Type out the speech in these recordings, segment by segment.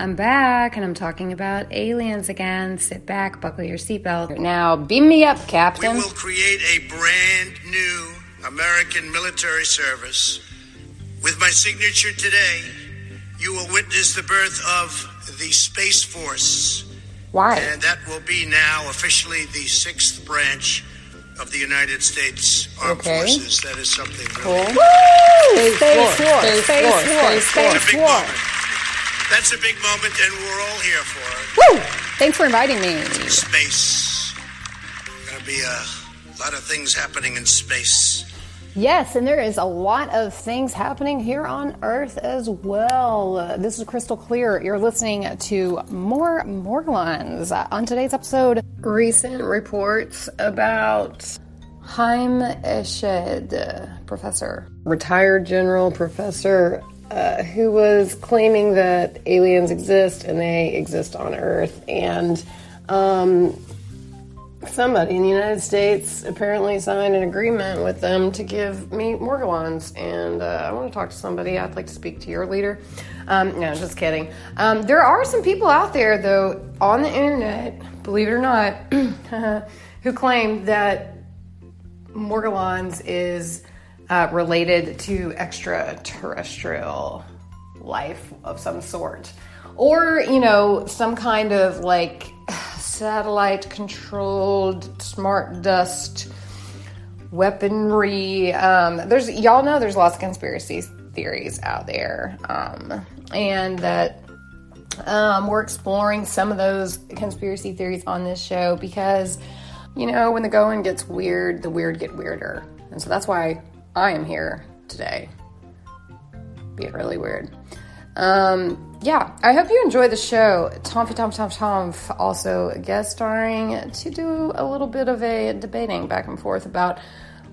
I'm back and I'm talking about aliens again. Sit back, buckle your seatbelt. Now, beam me up, Captain. We will create a brand new American military service. With my signature today, you will witness the birth of the Space Force. Why? And that will be now officially the sixth branch of the United States Armed Okay. Forces. That is something Cool. Woo! Space Force, Force, Space Space Force, Force, Space Space Force. That's a big moment, and we're all here for it. Woo! Thanks for inviting me. Space. Gonna be a lot of things happening in space. Yes, and there is a lot of things happening here on Earth as well. This is crystal clear. You're listening to more Morgellons. Uh, on today's episode, recent reports about Haim Eshed, professor, retired general professor, uh, who was claiming that aliens exist and they exist on Earth. And um, somebody in the United States apparently signed an agreement with them to give me Morgellons, and uh, I want to talk to somebody. I'd like to speak to your leader. Um, no, just kidding. Um, there are some people out there, though, on the internet, believe it or not, who claim that Morgellons is uh, related to extraterrestrial life of some sort. Or, you know, some kind of like satellite controlled smart dust weaponry. Um, there's, y'all know there's lots of conspiracy theories out there. Um, and that um, we're exploring some of those conspiracy theories on this show because, you know, when the going gets weird, the weird get weirder. And so that's why I am here today. Being really weird. Um, yeah, I hope you enjoy the show. Tomfy Tom Tom Tom also guest starring to do a little bit of a debating back and forth about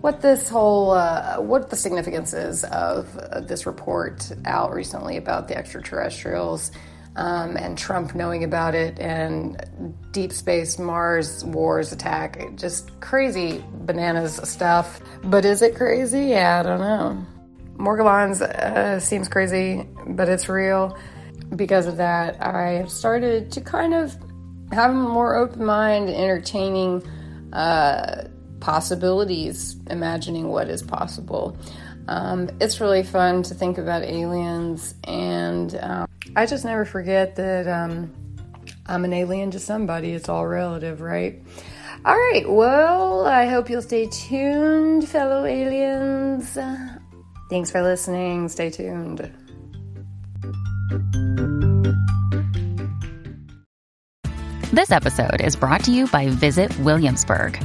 what this whole uh, what the significance is of this report out recently about the extraterrestrials um, and Trump knowing about it and deep space Mars wars attack. Just crazy bananas stuff. But is it crazy? Yeah I don't know. Morgellons uh, seems crazy but it's real. Because of that I have started to kind of have a more open mind entertaining uh, possibilities, imagining what is possible. Um, it's really fun to think about aliens, and um, I just never forget that um, I'm an alien to somebody. It's all relative, right? All right, well, I hope you'll stay tuned, fellow aliens. Thanks for listening. Stay tuned. This episode is brought to you by Visit Williamsburg.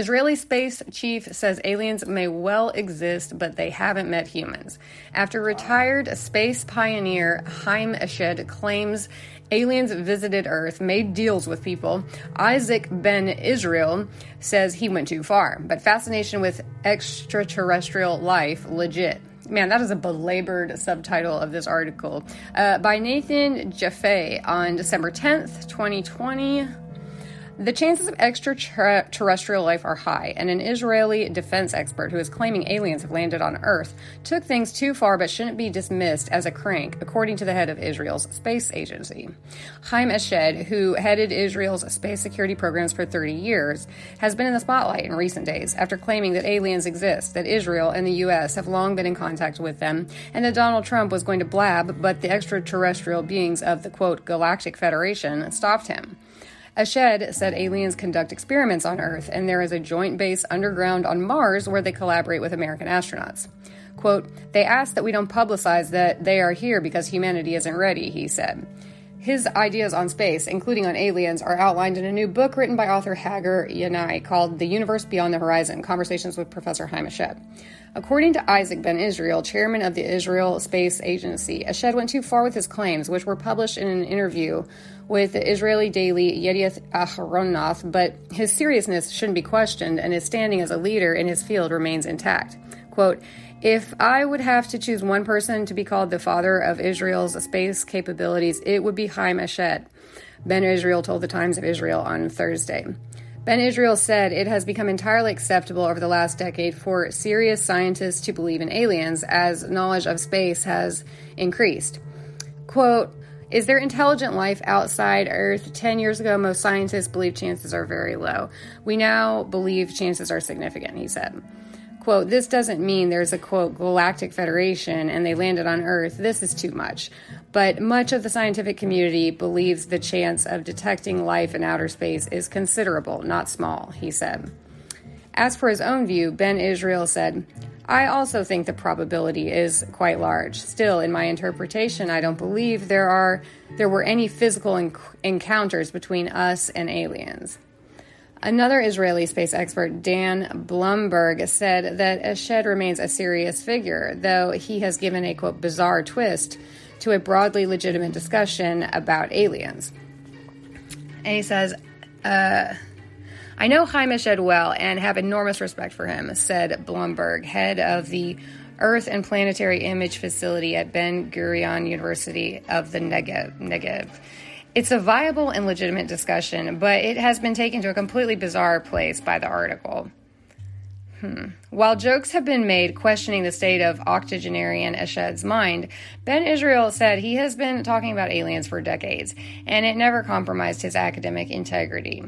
Israeli space chief says aliens may well exist, but they haven't met humans. After retired space pioneer Haim Eshed claims aliens visited Earth, made deals with people, Isaac Ben Israel says he went too far. But fascination with extraterrestrial life, legit. Man, that is a belabored subtitle of this article uh, by Nathan Jeffay on December 10th, 2020. The chances of extraterrestrial life are high, and an Israeli defense expert who is claiming aliens have landed on Earth took things too far but shouldn't be dismissed as a crank, according to the head of Israel's space agency. Haim Eshed, who headed Israel's space security programs for 30 years, has been in the spotlight in recent days after claiming that aliens exist, that Israel and the U.S. have long been in contact with them, and that Donald Trump was going to blab, but the extraterrestrial beings of the quote, Galactic Federation stopped him. Eshed said aliens conduct experiments on Earth, and there is a joint base underground on Mars where they collaborate with American astronauts. Quote, they ask that we don't publicize that they are here because humanity isn't ready, he said. His ideas on space, including on aliens, are outlined in a new book written by author Hagar Yanai called The Universe Beyond the Horizon Conversations with Professor Haim Eshed. According to Isaac Ben Israel, chairman of the Israel Space Agency, Eshed went too far with his claims, which were published in an interview with the Israeli daily Yedioth Ahronoth, but his seriousness shouldn't be questioned, and his standing as a leader in his field remains intact. Quote, if I would have to choose one person to be called the father of Israel's space capabilities, it would be Haim Eshed. Ben Israel told the Times of Israel on Thursday. Ben Israel said it has become entirely acceptable over the last decade for serious scientists to believe in aliens as knowledge of space has increased. Quote, is there intelligent life outside Earth? 10 years ago, most scientists believed chances are very low. We now believe chances are significant, he said quote, this doesn't mean there's a quote galactic federation and they landed on Earth. This is too much. But much of the scientific community believes the chance of detecting life in outer space is considerable, not small, he said. As for his own view, Ben Israel said, I also think the probability is quite large. Still, in my interpretation, I don't believe there are there were any physical enc- encounters between us and aliens. Another Israeli space expert, Dan Blumberg, said that Eshed remains a serious figure, though he has given a quote bizarre twist to a broadly legitimate discussion about aliens. And he says, uh, I know Haim Eshed well and have enormous respect for him, said Blumberg, head of the Earth and Planetary Image Facility at Ben Gurion University of the Negev. Negev. It's a viable and legitimate discussion, but it has been taken to a completely bizarre place by the article. Hmm. While jokes have been made questioning the state of octogenarian Eshed's mind, Ben Israel said he has been talking about aliens for decades, and it never compromised his academic integrity.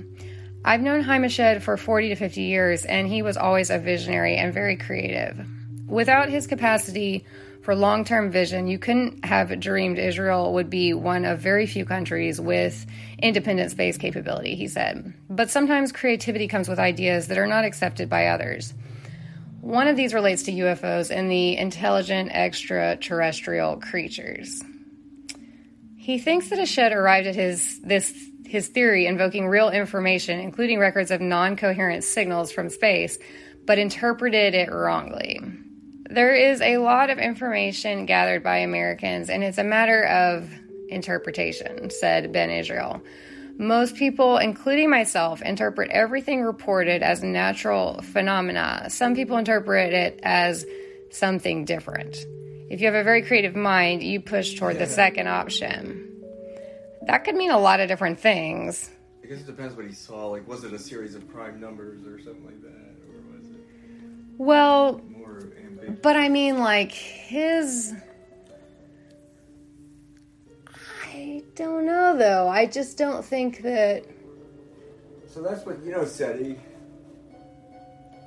I've known Haim Eshed for 40 to 50 years, and he was always a visionary and very creative. Without his capacity for long term vision, you couldn't have dreamed Israel would be one of very few countries with independent space capability, he said. But sometimes creativity comes with ideas that are not accepted by others. One of these relates to UFOs and the intelligent extraterrestrial creatures. He thinks that Eshed arrived at his this his theory invoking real information, including records of non-coherent signals from space, but interpreted it wrongly. There is a lot of information gathered by Americans, and it's a matter of interpretation, said Ben Israel. Most people, including myself, interpret everything reported as natural phenomena. Some people interpret it as something different. If you have a very creative mind, you push toward the second option. That could mean a lot of different things. I guess it depends what he saw. Like, was it a series of prime numbers or something like that, or was it Well? But I mean, like, his. I don't know, though. I just don't think that. So that's what you know, SETI.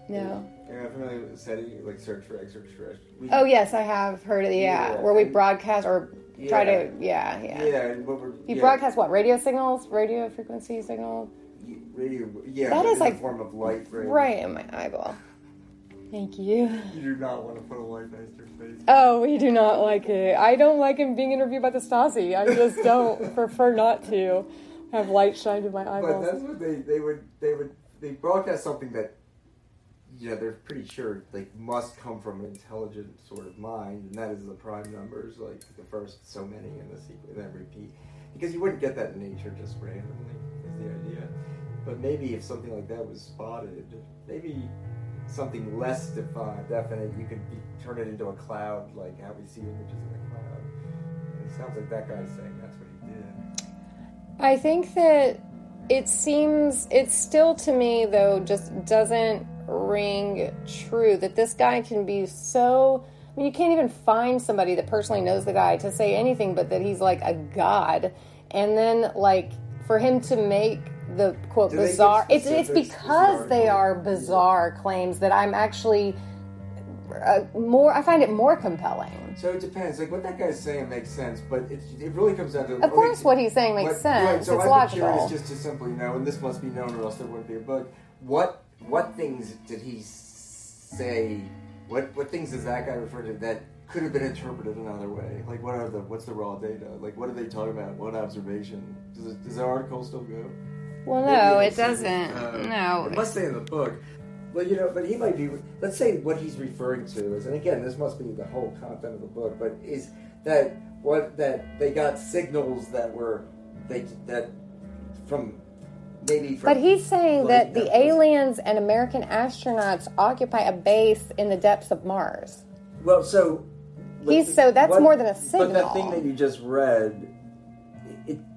No. You're familiar with SETI, like search for extraterrestrials. We- Oh, yes, I have heard of the. Yeah, Yeah. where we broadcast or try to. Yeah, yeah. Yeah, and what we're You yeah, broadcast what? Radio signals? Radio frequency signal? radio. Yeah, that is but is in the like- form of light. Right. Right in my eyeball. Thank you. You do not want to put a light past your face. Oh, we do not like it. I don't like him being interviewed by the Stasi. I just don't prefer not to have light shined in my eyeballs. But that's what they they would they would they broadcast something that you know they're pretty sure like must come from an intelligent sort of mind, and that is the prime numbers, like the first so many in the sequence that repeat, because you wouldn't get that in nature just randomly. Is the idea. But maybe if something like that was spotted, maybe something less defined, definite, you could be, turn it into a cloud, like how we see images in a cloud. It sounds like that guy's saying that's what he did. I think that it seems, it still to me though, just doesn't ring true that this guy can be so. I mean, you can't even find somebody that personally knows the guy to say anything but that he's like a god. And then, like, for him to make the quote Do bizarre, it's, it's because bizarre they are bizarre claims that I'm actually uh, more, I find it more compelling. So it depends. Like what that guy's saying makes sense, but it, it really comes down to. Of course, what he's saying makes sense. so it's I'd logical. curious just to simply know, and this must be known, or else there wouldn't be a book. What what things did he say? What what things does that guy refer to that could have been interpreted another way. Like, what are the what's the raw data? Like, what are they talking about? What observation? Does it, does the article still go? Well, no, it doesn't. uh, no. It must say in the book. But you know, but he might be. Let's say what he's referring to is, and again, this must be the whole content of the book. But is that what that they got signals that were they that from maybe from. But he's saying that the aliens and American astronauts occupy a base in the depths of Mars. Well, so He's- so that's more than a signal. But that thing that you just read,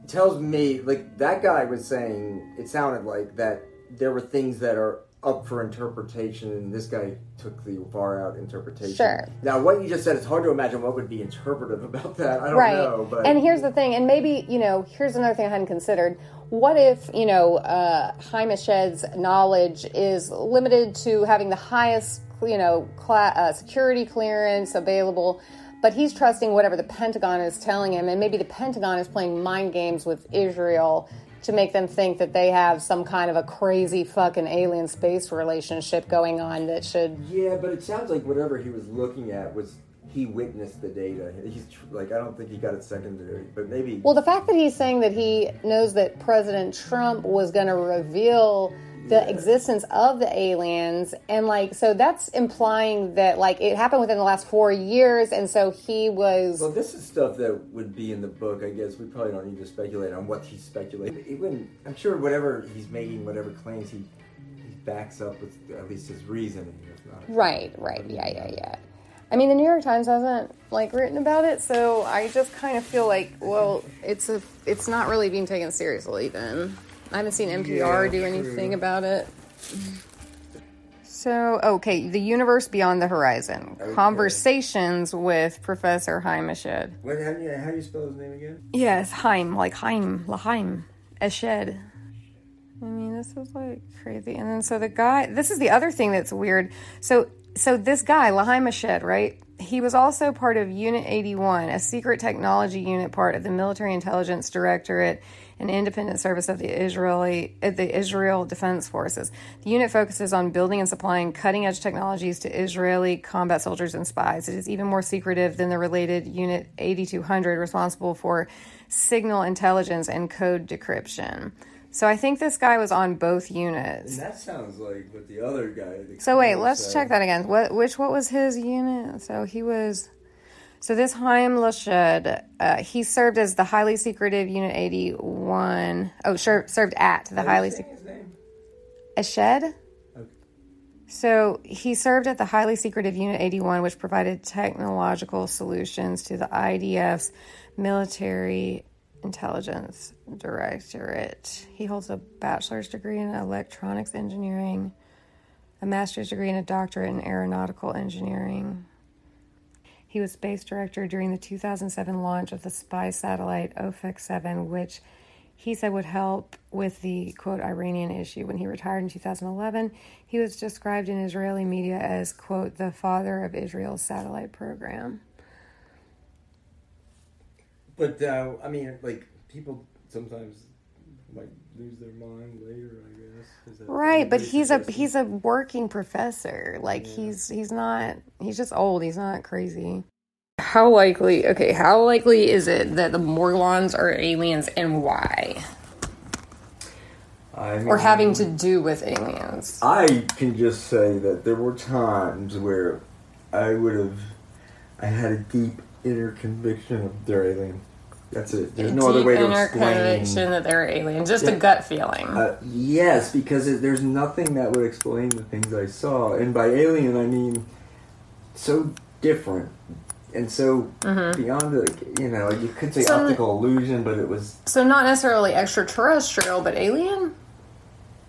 tells me like that guy was saying. It sounded like that there were things that are up for interpretation, and this guy took the far out interpretation. Sure. Now, what you just said, it's hard to imagine what would be interpretive about that. I don't right. know, but and here's the thing, and maybe, you know, here's another thing I hadn't considered. What if, you know, uh, Shed's knowledge is limited to having the highest, you know, cla- uh, security clearance available, but he's trusting whatever the Pentagon is telling him, and maybe the Pentagon is playing mind games with Israel to make them think that they have some kind of a crazy fucking alien space relationship going on that should yeah, but it sounds like whatever he was looking at was he witnessed the data. He's like, I don't think he got it secondary, but maybe. Well, the fact that he's saying that he knows that President Trump was going to reveal the existence of the aliens, and like, so that's implying that like it happened within the last four years, and so he was. Well, this is stuff that would be in the book. I guess we probably don't need to speculate on what he's speculating. It wouldn't. I'm sure whatever he's making, whatever claims he he backs up with at least his reasoning, if not. Right, right, yeah, yeah, yeah. I mean, the New York Times hasn't like written about it, so I just kind of feel like, well, it's a, it's not really being taken seriously. Then I haven't seen NPR Yeah, do true. anything about it. So, okay, the universe beyond the horizon. Conversations with Professor Haim Eshed. What? How do you, how do you spell his name again? Yes, Haim, like Haim, Lahaim, Eshed. I mean, this is like crazy. And then so the guy, this is the other thing that's weird. So so this guy, Lahaim Eshed, right? He was also part of Unit 81, a secret technology unit part of the Military Intelligence Directorate, an independent service of the Israeli the Israel Defense Forces. The unit focuses on building and supplying cutting-edge technologies to Israeli combat soldiers and spies. It is even more secretive than the related Unit 8200 responsible for signal intelligence and code decryption. So I think this guy was on both units. That sounds like what the other guy. So wait, let's said. check that again. What which what was his unit? So he was so this Haim Lashed, uh, he served as the highly secretive Unit 81. Oh, sure, served at the highly Say secretive? Ashed. So he served at the highly secretive Unit 81, which provided technological solutions to the IDF's military intelligence directorate. He holds a bachelor's degree in electronics engineering, a master's degree and a doctorate in aeronautical engineering. He was space director during the 2007 launch of the spy satellite Ofek 7, which he said would help with the quote Iranian issue. When he retired in 2011, he was described in Israeli media as quote the father of Israel's satellite program. But uh, I mean, like people sometimes might lose their mind later. I guess. Is that Right, but he's a he's a working professor. Like he's he's not he's just old. He's not crazy. How likely? Okay, how likely is it that the Morgellons are aliens, and why, I or having to do with aliens? I can just say that there were times where I would have, I had a deep inner conviction of they're alien. That's it. There's no other way to inner explain. conviction that they're alien. Just a gut feeling. Uh, yes, because it, there's nothing that would explain the things I saw, and by alien I mean so different and so beyond the you know you could say Mm-hmm. So- optical illusion, but it was so not necessarily extraterrestrial, but alien.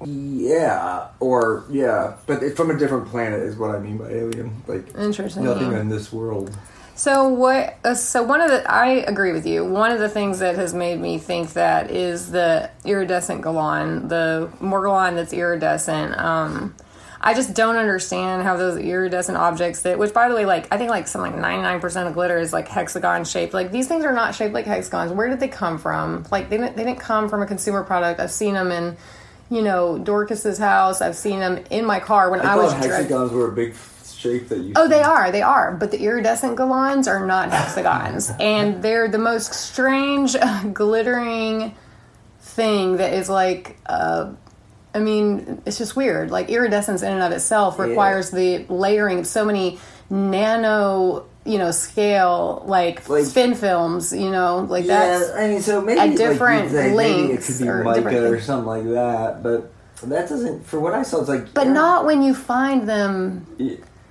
yeah or yeah, but it, from a different planet is what I mean by alien. Like Interesting. nothing in this world. So what? Uh, so one of the I agree with you. One of the things that has made me think that is the iridescent galon, the Morgellon that's iridescent. Um, I just don't understand how those iridescent objects that, which by the way, like I think like something like ninety nine percent of glitter is like hexagon shaped. Like these things are not shaped like hexagons. Where did they come from? Like they didn't, they didn't come from a consumer product. I've seen them in, you know, Dorcas's house. I've seen them in my car when I, I, was driving. hexagons were a big shape that you. Oh, they are. They are. But the iridescent galons are not hexagons. and they're the most strange, glittering thing that is like, uh, I mean, it's just weird. Like, iridescence in and of itself requires the layering of so many nano, you know, scale, like, Like- fin films, you know, like Yeah, that's. I mean, so maybe at different it lengths could be or mica or something like that, but that doesn't. For what I saw, it's like. But yeah, not when you find them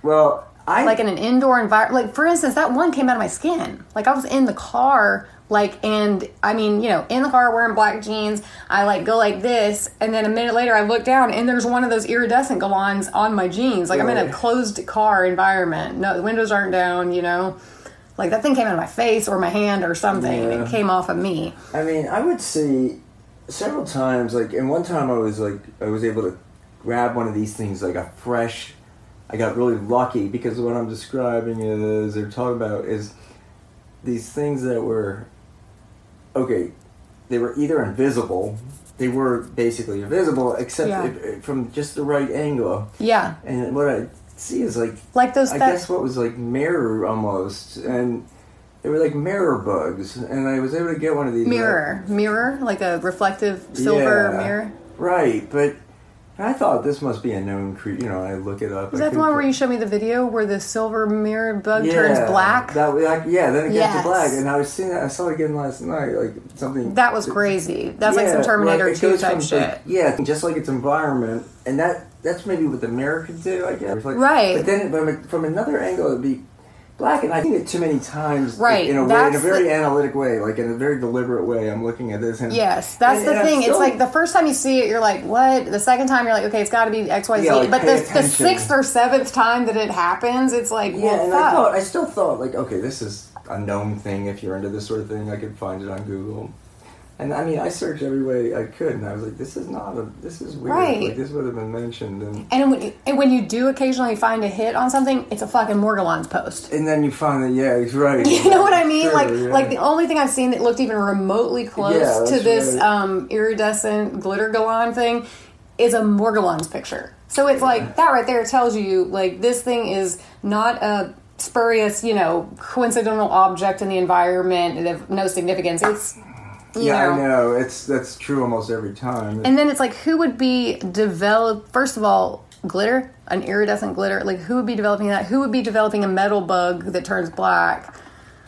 Well, I like in an indoor environment. Like for instance, that one came out of my skin. Like I was in the car, like and I mean, you know, in the car wearing black jeans. I like go like this, and then a minute later I look down and there's one of those iridescent galons on my jeans. Like I'm in a closed car environment. No, the windows aren't down. You know. Like that thing came out of my face or my hand or something. Yeah. It came off of me. I mean, I would say several times, like, and one time I was like, I was able to grab one of these things, like a fresh. I got really lucky because what I'm describing is, they're talking about is these things that were, okay, they were either invisible, they were basically invisible, except Yeah. from just the right angle. Yeah, And what I see is like like those. I guess what was like mirror almost, and they were like mirror bugs, and I was able to get one of these mirror, mirror, like a reflective silver Yeah. mirror. right? But I thought this must be a known creature. You know, I look it up. Is that the one where you showed me the video where the silver mirror bug yeah, turns black? That like, yeah, then it gets Yes. to black, and I was seeing that. I saw it again last night, like something That was crazy. That's like some Yeah, Terminator 2 goes type from, shit. like, yeah, just like its environment, and that that's maybe what the mirror could do, I guess. Like, Right. But then from, a- from another angle, it'd be black, and I think it too many times, Right, in a way, in a very the- analytic way, like in a very deliberate way. I'm looking at this, and Yes, that's and- the and thing. still- it's like the first time you see it, you're like, "What?" The second time, you're like, "Okay, it's got to be X, Y, Z." Yeah, like, but the, the sixth or seventh time that it happens, it's like, yeah, "Well, and fuck." I thought I still thought like, okay, this is a known thing. If you're into this sort of thing, I could find it on Google. And I mean, I searched every way I could, and I was like, "This is not a. This is weird. Right. Like this would have been mentioned." And and, when, and when you do occasionally find a hit on something, it's a fucking Morgellons post. and then you find that, yeah, he's right. You know what I mean? Sure, like, yeah. like the only thing I've seen that looked even remotely close Yeah, to this right. um, iridescent glitter galon thing is a Morgellons picture. So it's like that right there tells you like this thing is not a spurious, you know, coincidental object in the environment of no significance. It's you yeah, know. I know. It's that's true almost every time. And then it's like, who would be develop? First of all, glitter, an iridescent glitter. Like, who would be developing that? Who would be developing a metal bug that turns black?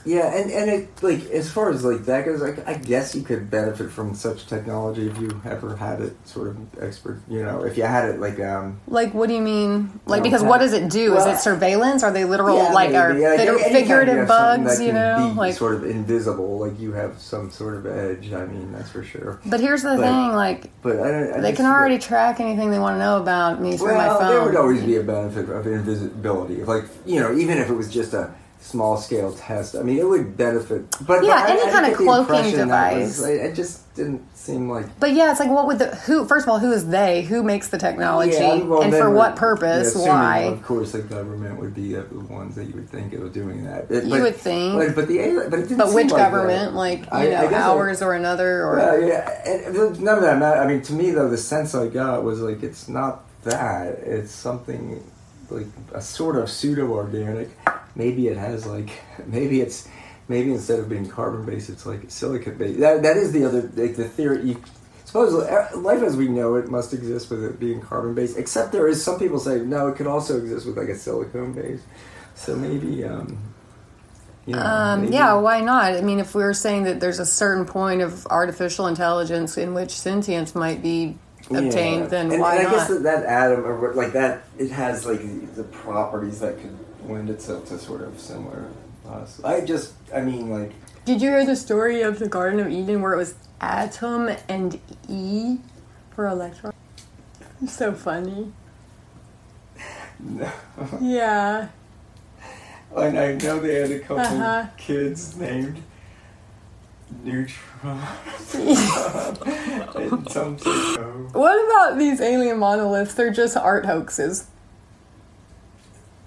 Yeah, and and it like as far as like that goes, like I guess you could benefit from such technology if you ever had it sort of expert. You know, if you had it like um. Like, what do you mean? Like, because what does it do? well, is it surveillance? Are they literal, yeah, like, are maybe. Like, they anytime you figurative have bugs? You know, like. sort of invisible, like you have some sort of edge. I mean, that's for sure. But here's the but- thing, like, But I don't. I they just- can already track anything they want to know about me through my phone. there would always be a benefit of invisibility. Like you know, even if it was just a small scale test. I mean, it would benefit. But Yeah, but any I kind get of cloaking device. was- It just didn't seem like. But yeah, it's like, what would the who? First of all, who is they? Who makes the technology, Yeah, well, and for what purpose? yeah, Why? Of course, the government would be the ones that you would think of doing that. It- You but- would think. But, but the but it didn't But seem which like that. government? Like you I- I know, I- ours or another, or Well, yeah, and none of that matter. I mean, to me though, the sense I got was like it's not that. It's something like a sort of pseudo organic. Maybe it has like maybe it's maybe instead of being carbon based, it's like silicate based. That that is the other like the theory. You, suppose life as we know it must exist with it being carbon based. Except there is some people say no, it could also exist with like a silicone base. So maybe. um you know, Um, maybe- yeah, why not? I mean, if we are saying that there's a certain point of artificial intelligence in which sentience might be obtained, Yeah. then and, why and I not? guess that, that atom, or like that, it has like the properties that could lend itself to sort of similar. us. I just, I mean, like, Did you hear the story of the Garden of Eden where it was atom and E for electron? So funny. no. Yeah. and I know they had a couple Uh-huh. kids named Neutron. and some. What about these alien monoliths? They're just art hoaxes.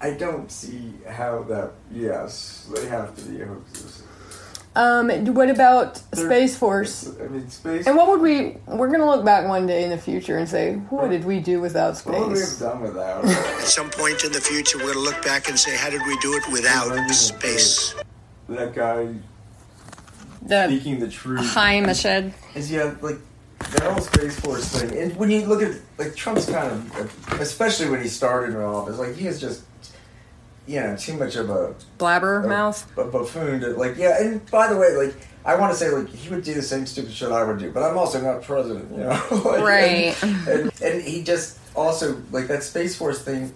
I don't see how that. Yes, they have to be hoaxes. Um, what about Space Force? I mean, space. And what would we? We're gonna look back one day in the future and say, what did we do without what would we have space? done without? At some point in the future, we're going to look back and say, how did we do it without space? that guy The speaking the truth. high in is yeah, like that whole space force thing. And when you look at like Trump's kind of, especially when he started in office, like he is just, know, too much of a Blabber a, mouth. a buffoon. To, like yeah, and by the way, like I want to say like he would do the same stupid shit I would do, but I'm also not president, you know. like, Right. And, and, and he just also like that space force thing.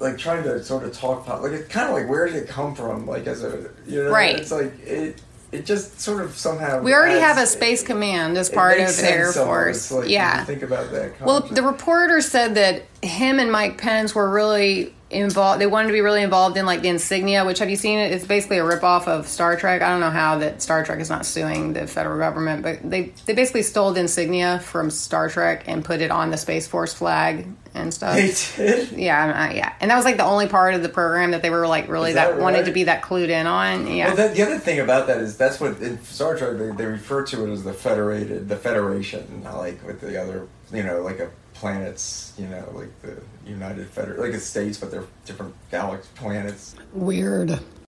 Like trying to sort of talk, pop, like it's kind of like where did it come from? Like as a, you know, Right. It's like it, it just sort of somehow. We already have a adds- space command as part of the Air. Force. Like, yeah. think about that. Well, the reporter said that him and Mike Pence were really involved. They wanted to be really involved in like the insignia, which have you seen it? It's basically a ripoff of Star Trek. I don't know how that Star Trek is not suing the federal government, but they they basically stole the insignia from Star Trek and put it on the Space Force flag and stuff. They did. Yeah, uh, yeah, and that was like the only part of the program that they were like really Is that, that wanted to be that clued in on. Yeah, Well, that, the other thing about that is that's what in Star Trek they, they refer to it as the Federated, the Federation, not like with the other, you know, like a planets, you know, like the United Feder, like it's states, but they're different galaxy planets. weird.